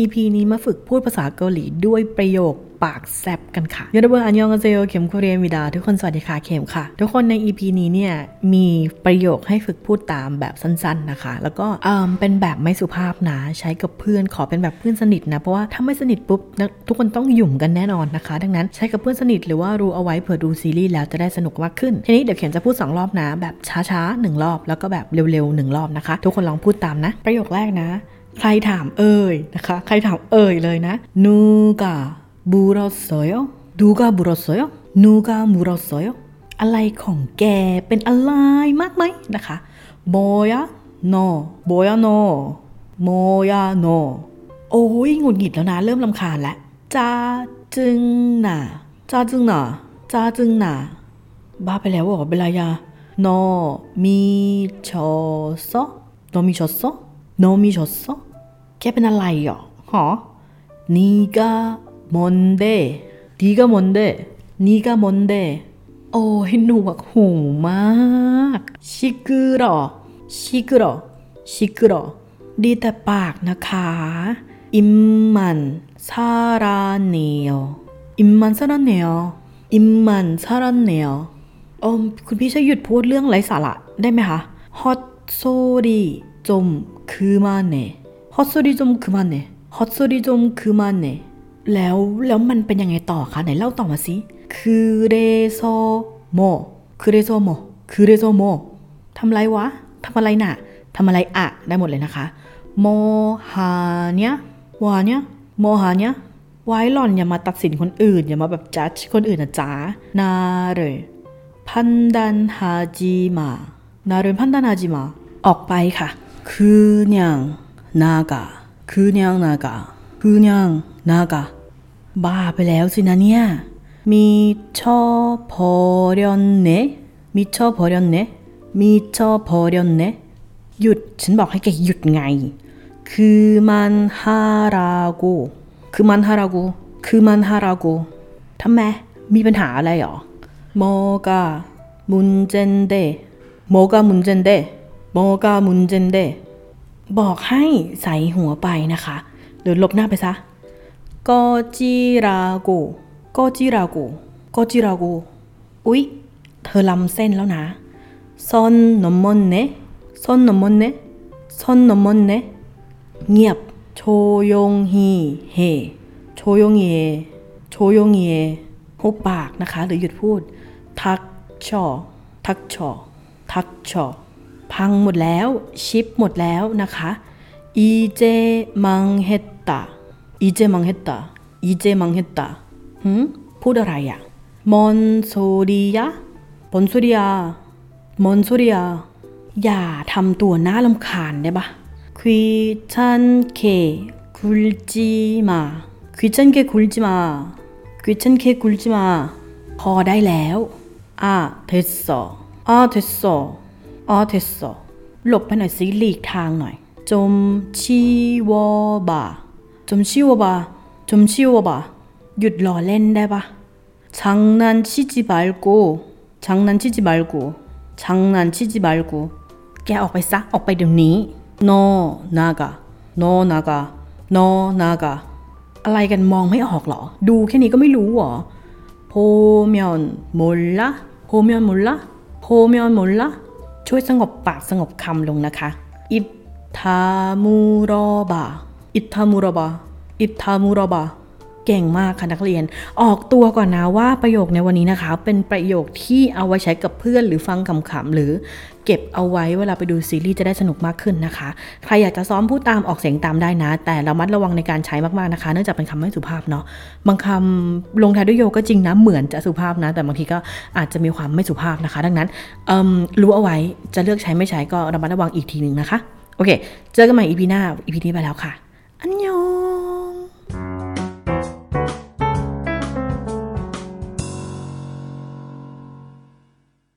EP นี้มาฝึกพูดภาษาเกาหลีด้วยประโยคปากแซบกันค่ะยอดเบอร์อันยองอาเซโอเข็มคุเรียมิดา ทุกคนสวัสดีค่ะเข็มค่ะ ทุกคนใน EP นี้เนี่ยมีประโยคให้ฝึกพูดตามแบบสั้นๆนะคะ แล้วก็เอ่มเป็นแบบไม่สุภาพนะ ใช้กับเพื่อนขอเป็นแบบเพื่อนสนิทนะ เพราะว่าถ้าไม่สนิทปุ๊บทุกคนต้องหยุ่มกันแน่นอนนะคะ ดังนั้นใช้กับเพื่อนสนิทหรือว่ารู้เอาไว้เผื่อดูซีรีส์แล้วจะได้สนุกมากขึ้น ทีนี้เดี๋ยวเข็มจะพูดสองรอบนะ แบบช้าๆหนึ่งรอบแล้วก็แบบเร็วๆหนึ่งรอบนะคะ ทุกคนลองพูดตามนะ ประโยคแรกนะ ใครถามเอ่ยนะคะ ใครถามเอ่ยเลยนะนูกาบูรอสโยนูกาบูรอสโยนูกาบูรอสโยอะไรของแกเป็นอะไรมากไหมนะคะโมยะโนโมยะโนโมยะโนโอ้ยหงุดหงิดแล้วนะ เริ่มลำคาญแล้วจ้าจึงหน่ะจ้าจึงหน่ะจ้าจึงหน่ะบ้าไปแล้วเหรอเบลายาโนมีชอซโนมีชอซโนมีชอซ แกเป็นอะไรหระหอนี่ก็มอนเดนีก็มอนเดนี่ก็มอนเดโอ้ยหนวกหูมากชิกรอชิกรอชิกรอดีแต่ปากนะคะ อิมมันซาลา너 입만 살아 너 입만 살아 너 입คุณพี่ช่วยหยุดพูดเรื่องไร้สาระได้ไหมคะฮอตโซดีจมคือมาเน่ ฮอตโซรีจมคือมาเนฮอตโซรีจมคือมาเนแล้วแล้วมันเป็นยังไงต่อคะไหนเล่าต่อมาสิ 그래서 뭐 그래서 뭐 그래서 뭐 ทำไรวะทำอะไรน่ะทำอะไรอะได้หมดเลยนะคะโมหาเนี้ยวาเนี้ยโมหาเนี้ยไว้หล่อนอย่ามาตัดสินคนอื่น อย่ามาแบบจัดคนอื่นนะจ๊ะนาเรพันดันฮาจิมานาเรพันดันฮาจิมาออกไปค่ะคือยังนากาคือยังนาก าคือยังนากาบ้าไปแล้วสินะเนี่ย 미쳐버렸네? 미쳐버렸네? 미쳐버렸네? หยุด ฉันบอกให้แกหยุดไง 그만하라고 그만하라고 그만하라고 ทำไม มีปัญหาอะไรหรอ 뭐가 문제인데 뭐가 문제인데 뭐가 문제인데 บอกให้ใส่หัวไปนะคะ หรือลบหน้าไปซะก็จิราโกโกจิราโกโกจิราโกอุ๊ย เธอลำเส้นแล้วนะซอนนมมอนเนซอนนมมอนเนซอนนมมอนเนเงียบโชยงฮีเฮโชยงเยโชยงเยหุบปากนะคะ หรือหยุดพูด ทักชอ ทักชอ ทักชอ พังหมดแล้ว ชิปหมดแล้วนะคะอีเจมังเฮตตา이제 망했다 이제 망했다หืมพูดอะไรอะ뭔 소리야 뭔 소리야 뭔 소리야อย่าทำตัวน่ารำคาญได้ปะ귀찮게 굴지 마 귀찮게 굴지 마 귀찮게 굴지 마พอได้แล้ว아 됐어 아 됐어 อ๋อ 됐어หลบไปหน่อยสิหลีกทางหน่อยจมชีวบาจมชีวบาจมชีวบาหยุดล้อเล่นได้ปะชังนันชิจิบาลกูชังนันชิจิบาลกูชังนันชิจิบาลกูแกออกไปซะออกไปเดี๋ยวนี้โนนากาโนนากาโนนากาอะไรกันมองไม่ออกหรอ ดูแค่นี้ก็ไม่รู้หรอโพเมียนมุลละโพเมียนมุลละ ช่วยสงบปากสงบคำลงนะคะ อิทามูโรบา อิทามูโรบา อิทามูโรบา เก่งมากค่ะนักเรียน ออกตัวก่อนนะว่าประโยคในวันนี้นะคะ เป็นประโยคที่เอาไว้ใช้กับเพื่อนหรือฟังขำๆหรือเก็บเอาไว้เวลาไปดูซีรีส์จะได้สนุกมากขึ้นนะคะ ใครอยากจะซ้อมพูดตามออกเสียงตามได้นะ แต่ระมัดระวังในการใช้มากๆนะคะ เนื่องจากเป็นคำไม่สุภาพเนาะบางคำลงท้ายด้วยโยก็จริงนะเหมือนจะสุภาพนะ แต่บางทีก็อาจจะมีความไม่สุภาพนะคะ ดังนั้นรู้เอาไว้จะเลือกใช้ไม่ใช้ก็ระมัดระวังอีกทีหนึ่งนะคะโอเค เจอกันใหม่ EP หน้า EP นี้ไปแล้วค่ะ อันยอง